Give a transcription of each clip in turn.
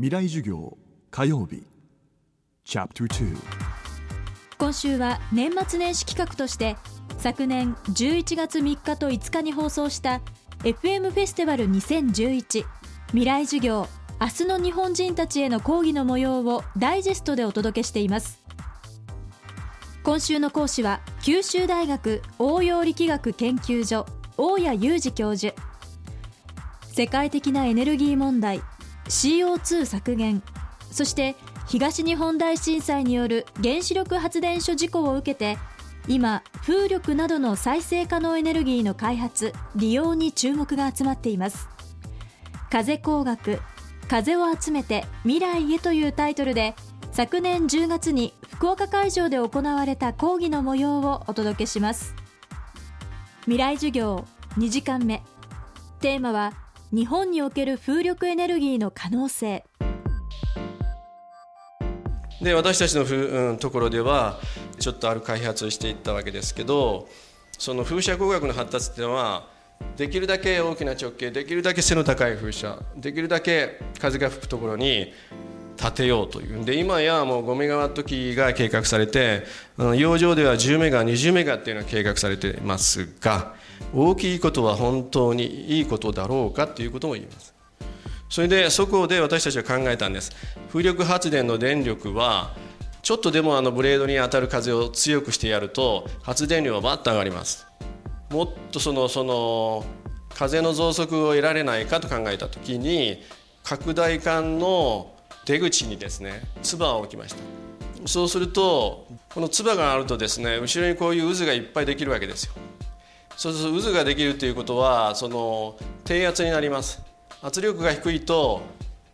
未来授業火曜日。今週は年末年始企画として昨年11月3日と5日に放送した FM フェスティバル2011未来授業明日の日本人たちへの講義の模様をダイジェストでお届けしています。今週の講師は九州大学応用力学研究所大谷裕二教授。世界的なエネルギー問題 CO2 削減そして東日本大震災による原子力発電所事故を受けて今風力などの再生可能エネルギーの開発利用に注目が集まっています。風工学風を集めて未来へというタイトルで昨年10月に福岡会場で行われた講義の模様をお届けします。未来授業2時間目。テーマは日本における風力エネルギーの可能性。で私たちのふ、うん、ところではちょっとある開発をしていったわけですけどその風車工学の発達っていうのはできるだけ大きな直径できるだけ背の高い風車できるだけ風が吹くところに建てようというん。で今やもう5メガワット機が計画されて洋上では10メガ20メガっていうのが計画されてますが大きいことは本当にいいことだろうかということも言います。それでそこで私たちは考えたんです。風力発電の電力はちょっとでもあのブレードに当たる風を強くしてやると発電量はバッと上がります。もっとそのその風の増速を得られないかと考えた時に拡大管の出口にですね唾を置きました。そうするとこの唾があるとですね後ろにこういう渦がいっぱいできるわけですよ。そうすると渦ができるということはその低圧になります。圧力が低いと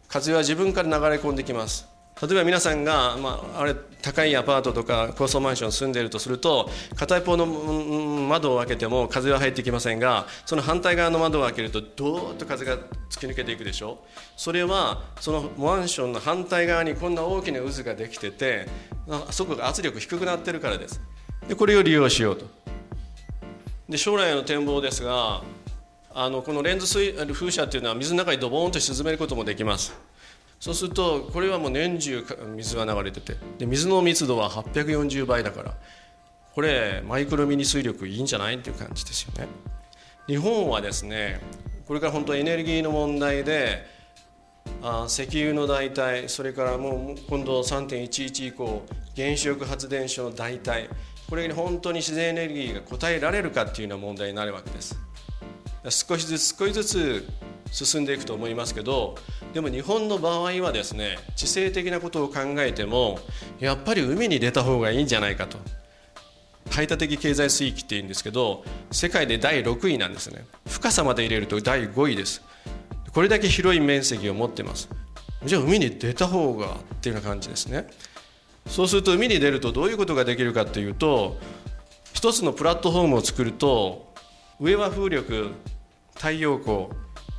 風は自分から流れ込んできます。例えば皆さんが、まあ、あれ高いアパートとか高層マンション住んでいるとすると片一方の窓を開けても風は入ってきませんがその反対側の窓を開けるとどーっと風が突き抜けていくでしょ？それはそのマンションの反対側にこんな大きな渦ができててそこが圧力低くなってるからです。でこれを利用しようと。で将来の展望ですがあのこのレンズ水風車っていうのは水の中にドボーンと沈めることもできます。そうするとこれはもう年中水が流れててで水の密度は840倍だからこれマイクロミニ水力いいんじゃないっていう感じですよね。日本はですねこれから本当エネルギーの問題であ石油の代替それからもう今度3.11以降原子力発電所の代替これに本当に自然エネルギーが応えられるかっていうような問題になるわけです。少しずつ少しずつ進んでいくと思いますけどでも日本の場合はですね地政的なことを考えてもやっぱり海に出た方がいいんじゃないかと。排他的経済水域っていうんですけど世界で第6位なんですね。深さまで入れると第5位です。これだけ広い面積を持ってます。じゃあ海に出た方がっていうような感じですね。そうすると海に出るとどういうことができるかというと一つのプラットフォームを作ると上は風力太陽光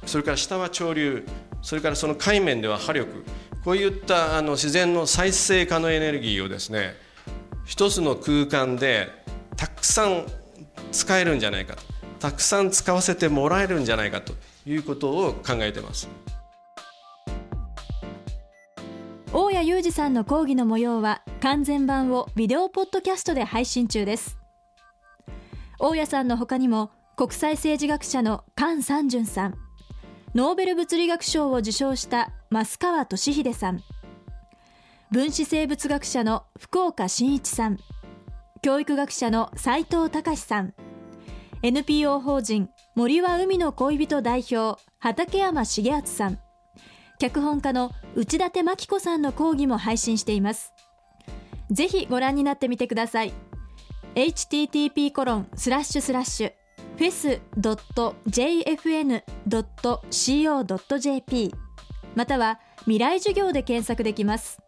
それから下は潮流それからその海面では波力こういったあの自然の再生可能エネルギーをですね一つの空間でたくさん使えるんじゃないかとたくさん使わせてもらえるんじゃないかということを考えてます。谷裕二さんの講義の模様は完全版をビデオポッドキャストで配信中です。大谷さんの他にも国際政治学者の菅三淳さん。ノーベル物理学賞を受賞した増川俊秀さん。分子生物学者の福岡伸一さん。教育学者の斉藤隆さん。NPO 法人森は海の恋人代表畠山重敦さん。脚本家の内館真紀子さんの講義も配信しています。ぜひご覧になってみてください。http コロンスラッシュスラッシュ fes.jfn.co.jp または未来授業で検索できます。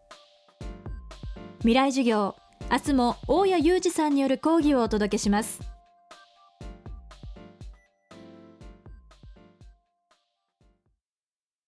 未来授業明日も大谷裕二さんによる講義をお届けします。